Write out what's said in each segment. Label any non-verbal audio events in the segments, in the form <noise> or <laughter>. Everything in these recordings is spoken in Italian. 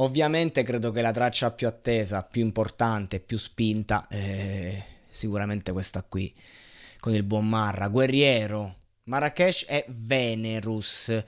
Ovviamente credo che la traccia più attesa, più importante, più spinta è sicuramente questa qui con il buon Marra, Guerriero, Marrakesh e Venerus.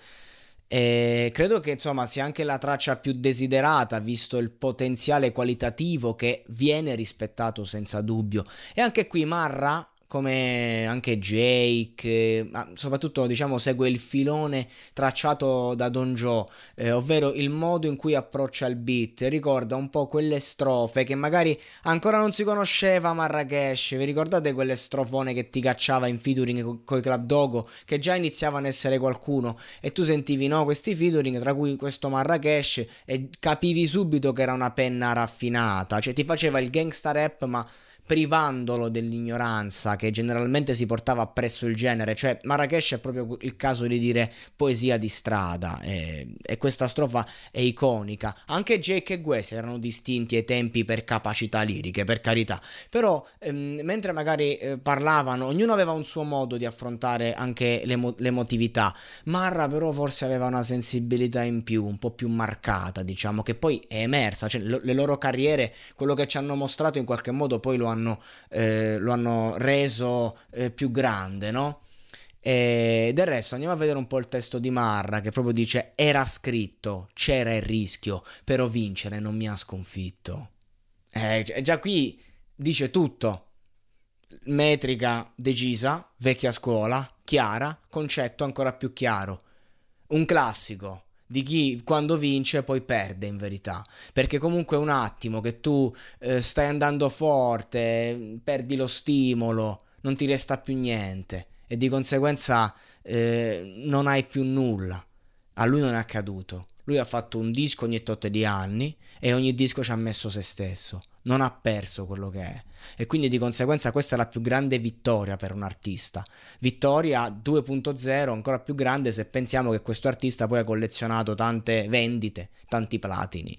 E credo che insomma sia anche la traccia più desiderata, visto il potenziale qualitativo che viene rispettato senza dubbio. E anche qui Marra come anche Jake, ma soprattutto diciamo segue il filone tracciato da Don Joe, eh, ovvero il modo in cui approccia il beat, ricorda un po' quelle strofe che magari ancora non si conosceva Marrakesh, vi ricordate quelle strofone che ti cacciava in featuring co- i Club Dogo, che già iniziavano a essere qualcuno? E tu sentivi no questi featuring, tra cui questo Marrakesh e capivi subito che era una penna raffinata, cioè ti faceva il gangsta rap ma privandolo dell'ignoranza che generalmente si portava appresso il genere, cioè Marrakesh è proprio il caso di dire poesia di strada e, e questa strofa è iconica. Anche Jake e Guess erano distinti ai tempi per capacità liriche, per carità, però ehm, mentre magari eh, parlavano, ognuno aveva un suo modo di affrontare anche l'emo- l'emotività. Marra però forse aveva una sensibilità in più, un po' più marcata, diciamo, che poi è emersa, cioè lo- le loro carriere, quello che ci hanno mostrato in qualche modo poi lo hanno hanno, eh, lo hanno reso eh, più grande, no? E del resto andiamo a vedere un po' il testo di Marra che proprio dice era scritto, c'era il rischio, però vincere non mi ha sconfitto. Eh, già qui dice tutto. Metrica decisa, vecchia scuola, chiara, concetto ancora più chiaro. Un classico, di chi quando vince poi perde in verità. Perché comunque un attimo che tu eh, stai andando forte, perdi lo stimolo, non ti resta più niente e di conseguenza eh, non hai più nulla. A lui non è accaduto. Lui ha fatto un disco ogni tot di anni e ogni disco ci ha messo se stesso. Non ha perso quello che è. E quindi di conseguenza questa è la più grande vittoria per un artista. Vittoria 2.0 ancora più grande se pensiamo che questo artista poi ha collezionato tante vendite, tanti platini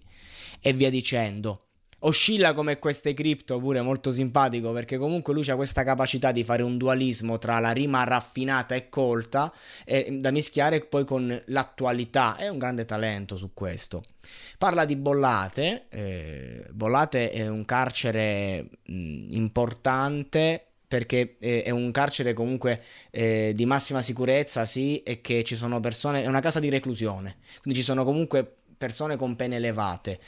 e via dicendo oscilla come queste cripto pure molto simpatico perché comunque lui ha questa capacità di fare un dualismo tra la rima raffinata e colta e da mischiare poi con l'attualità. È un grande talento su questo. Parla di Bollate eh, Bollate è un carcere mh, importante perché è un carcere comunque eh, di massima sicurezza, sì, e che ci sono persone, è una casa di reclusione, quindi ci sono comunque persone con pene elevate.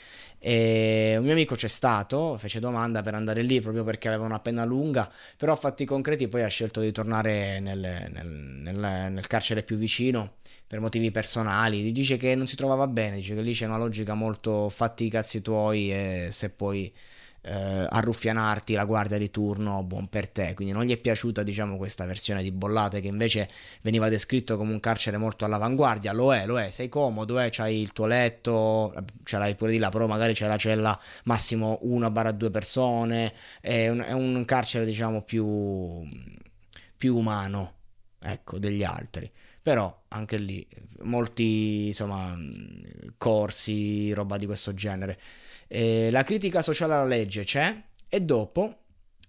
E un mio amico c'è stato, fece domanda per andare lì proprio perché aveva una penna lunga, però a fatti concreti poi ha scelto di tornare nel, nel, nel, nel carcere più vicino per motivi personali. Dice che non si trovava bene, dice che lì c'è una logica molto fatti i cazzi tuoi e se poi eh, arruffianarti la guardia di turno, buon per te. Quindi non gli è piaciuta, diciamo, questa versione di Bollate che invece veniva descritto come un carcere molto all'avanguardia. Lo è, lo è, sei comodo, eh, c'hai il tuo letto, ce l'hai pure di là, però magari c'è la cella massimo 1-2 persone. È un, è un carcere, diciamo, più, più umano, ecco, degli altri però anche lì molti insomma corsi roba di questo genere eh, la critica sociale alla legge c'è e dopo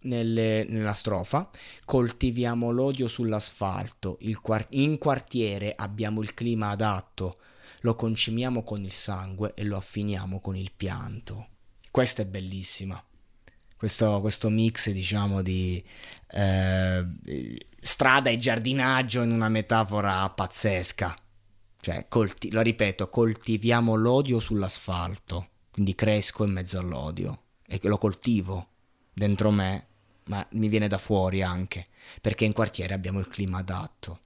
nelle, nella strofa, coltiviamo l'odio sull'asfalto, quart- in quartiere abbiamo il clima adatto, lo concimiamo con il sangue e lo affiniamo con il pianto. Questa è bellissima. Questo, questo mix, diciamo, di eh, strada e giardinaggio in una metafora pazzesca. Cioè, colti- lo ripeto, coltiviamo l'odio sull'asfalto, quindi cresco in mezzo all'odio e lo coltivo dentro me ma mi viene da fuori anche, perché in quartiere abbiamo il clima adatto.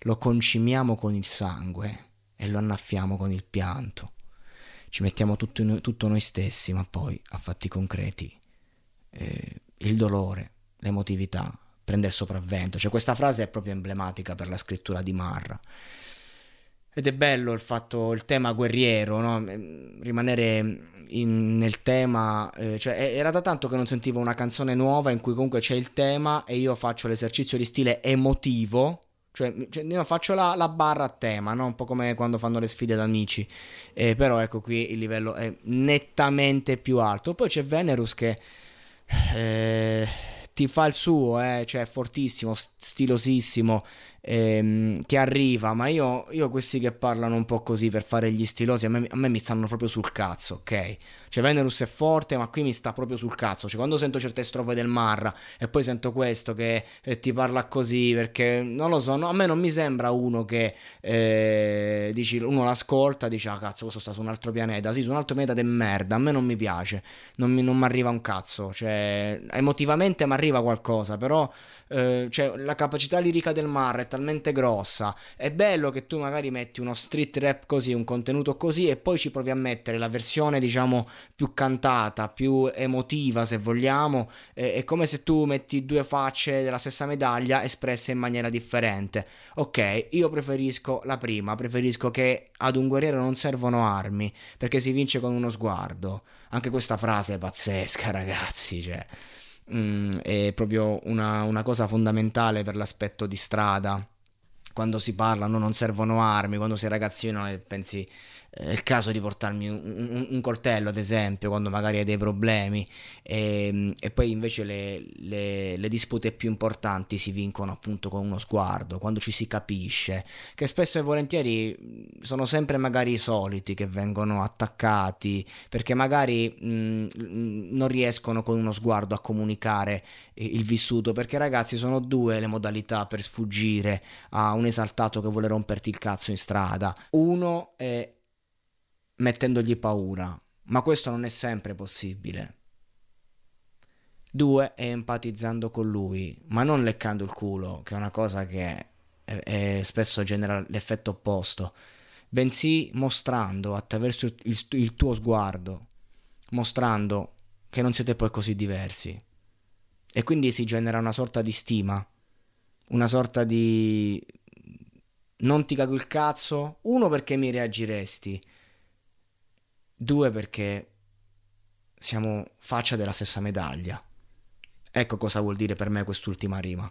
Lo concimiamo con il sangue e lo annaffiamo con il pianto. Ci mettiamo tutto, noi, tutto noi stessi, ma poi a fatti concreti. Eh, il dolore, l'emotività prende il sopravvento. Cioè questa frase è proprio emblematica per la scrittura di Marra. Ed è bello il fatto, il tema guerriero, no? rimanere in, nel tema, eh, cioè era da tanto che non sentivo una canzone nuova in cui comunque c'è il tema e io faccio l'esercizio di stile emotivo, cioè, cioè io faccio la, la, barra a tema, no? un po' come quando fanno le sfide da amici, eh, però ecco qui il livello è nettamente più alto. Poi c'è Venerus che... Eh, ti fa il suo, eh, cioè fortissimo, stilosissimo, ehm, che arriva, ma io, io, questi che parlano un po' così per fare gli stilosi, a me, a me, mi stanno proprio sul cazzo, ok? Cioè Venerus è forte, ma qui mi sta proprio sul cazzo, cioè quando sento certe strofe del Marra e poi sento questo che eh, ti parla così, perché non lo so, no, a me non mi sembra uno che eh, dici, uno l'ascolta, dice, ah cazzo, questo sta su un altro pianeta, sì, su un altro pianeta de merda, a me non mi piace, non mi arriva un cazzo, cioè emotivamente mi arriva qualcosa, però eh, cioè, la capacità lirica del Marra è talmente grossa. È bello che tu magari metti uno street rap così, un contenuto così, e poi ci provi a mettere la versione, diciamo, più cantata, più emotiva, se vogliamo. Eh, è come se tu metti due facce della stessa medaglia espresse in maniera differente. Ok, io preferisco la prima, preferisco che ad un guerriero non servono armi, perché si vince con uno sguardo. Anche questa frase è pazzesca, <laughs> ragazzi, cioè mm, è proprio una, una cosa fondamentale per l'aspetto di strada. Quando si parla no, non servono armi, quando sei ragazzino pensi è il caso di portarmi un, un, un, coltello, ad esempio, quando magari hai dei problemi, e, ehm, e poi invece le, le, le, dispute più importanti si vincono appunto con uno sguardo, quando ci si capisce, che spesso e volentieri sono sempre magari i soliti che vengono attaccati, perché magari mh, non riescono con uno sguardo a comunicare il vissuto, perché ragazzi sono due le modalità per sfuggire a un esaltato che vuole romperti il cazzo in strada. Uno è mettendogli paura, ma questo non è sempre possibile. Due, è empatizzando con lui, ma non leccando il culo, che è una cosa che è, è spesso genera l'effetto opposto, bensì mostrando attraverso il, il tuo sguardo, mostrando che non siete poi così diversi. E quindi si genera una sorta di stima, una sorta di non ti cago il cazzo, uno perché mi reagiresti, Due perché siamo faccia della stessa medaglia. Ecco cosa vuol dire per me quest'ultima rima.